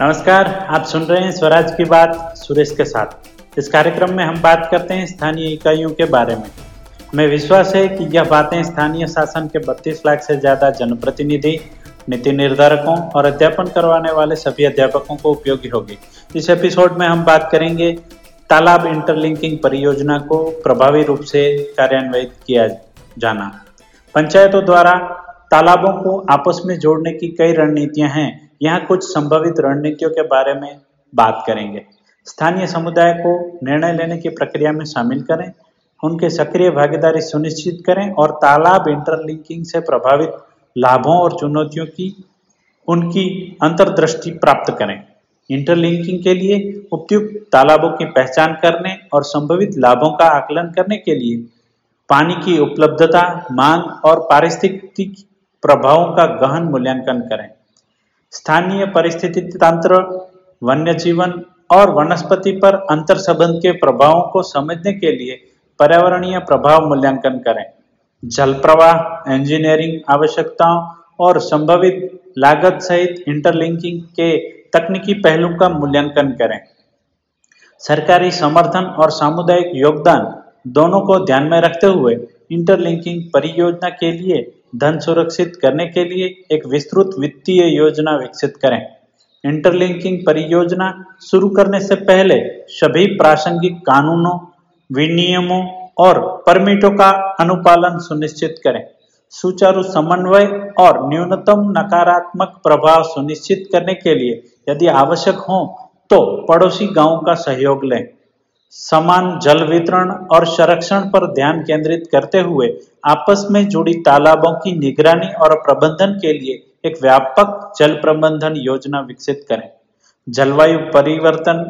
नमस्कार, आप सुन रहे हैं स्वराज की बात सुरेश के साथ। इस कार्यक्रम में हम बात करते हैं स्थानीय इकाइयों के बारे में। हमें विश्वास है कि यह बातें स्थानीय शासन के 32 लाख से ज़्यादा जनप्रतिनिधि, नीति निर्धारकों और अध्यापन करवाने वाले सभी अध्यापकों को उपयोगी होगी। इस एपिसोड में हम बात करेंगे तालाब इंटरलिंकिंग परियोजना को प्रभावी रूप से कार्यान्वित किया जाना। पंचायतों द्वारा तालाबों को आपस में जोड़ने की कई रणनीतियाँ हैं। यहाँ कुछ संभावित रणनीतियों के बारे में बात करेंगे। स्थानीय समुदाय को निर्णय लेने की प्रक्रिया में शामिल करें, उनके सक्रिय भागीदारी सुनिश्चित करें और तालाब इंटरलिंकिंग से प्रभावित लाभों और चुनौतियों की, उनकी अंतर्दृष्टि प्राप्त करें। इंटरलिंकिंग के लिए उपयुक्त तालाबों की पहचान करने और संभवित लाभों का आकलन करने के लिए पानी की उपलब्धता, मांग और पारिस्थितिक प्रभावों का गहन मूल्यांकन करें। स्थानीय परिस्थिति तंत्र वन्य जीवन और वनस्पति पर अंतर संबंध के प्रभावों को समझने के लिए पर्यावरणीय प्रभाव मूल्यांकन करें। जल प्रवाह इंजीनियरिंग आवश्यकताओं और संभवित लागत सहित इंटरलिंकिंग के तकनीकी पहलू का मूल्यांकन करें। सरकारी समर्थन और सामुदायिक योगदान दोनों को ध्यान में रखते हुए इंटरलिंकिंग परियोजना के लिए धन सुरक्षित करने के लिए एक विस्तृत वित्तीय योजना विकसित करें। इंटरलिंकिंग परियोजना शुरू करने से पहले सभी प्रासंगिक कानूनों, विनियमों और परमिटों का अनुपालन सुनिश्चित करें। सुचारू समन्वय और न्यूनतम नकारात्मक प्रभाव सुनिश्चित करने के लिए यदि आवश्यक हो तो पड़ोसी गाँवों का सहयोग लें। समान जल वितरण और संरक्षण पर ध्यान केंद्रित करते हुए आपस में जुड़ी तालाबों की निगरानी और प्रबंधन के लिए एक व्यापक जल प्रबंधन योजना विकसित करें। जलवायु परिवर्तन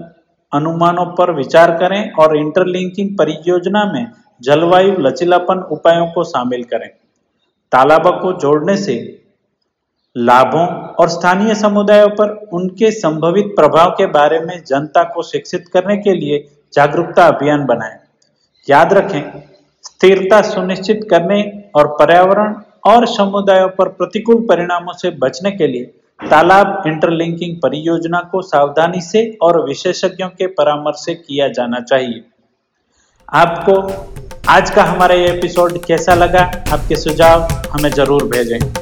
अनुमानों पर विचार करें और इंटरलिंकिंग परियोजना में जलवायु लचीलापन उपायों को शामिल करें। तालाबों को जोड़ने से लाभों और स्थानीय समुदायों पर उनके संभवित प्रभाव के बारे में जनता को शिक्षित करने के लिए जागरूकता अभियान बनाएँ। याद रखें, स्थिरता सुनिश्चित करने और पर्यावरण और समुदायों पर प्रतिकूल परिणामों से बचने के लिए तालाब इंटरलिंकिंग परियोजना को सावधानी से और विशेषज्ञों के परामर्श से किया जाना चाहिए। आपको आज का हमारा ये एपिसोड कैसा लगा? आपके सुझाव हमें ज़रूर भेजें।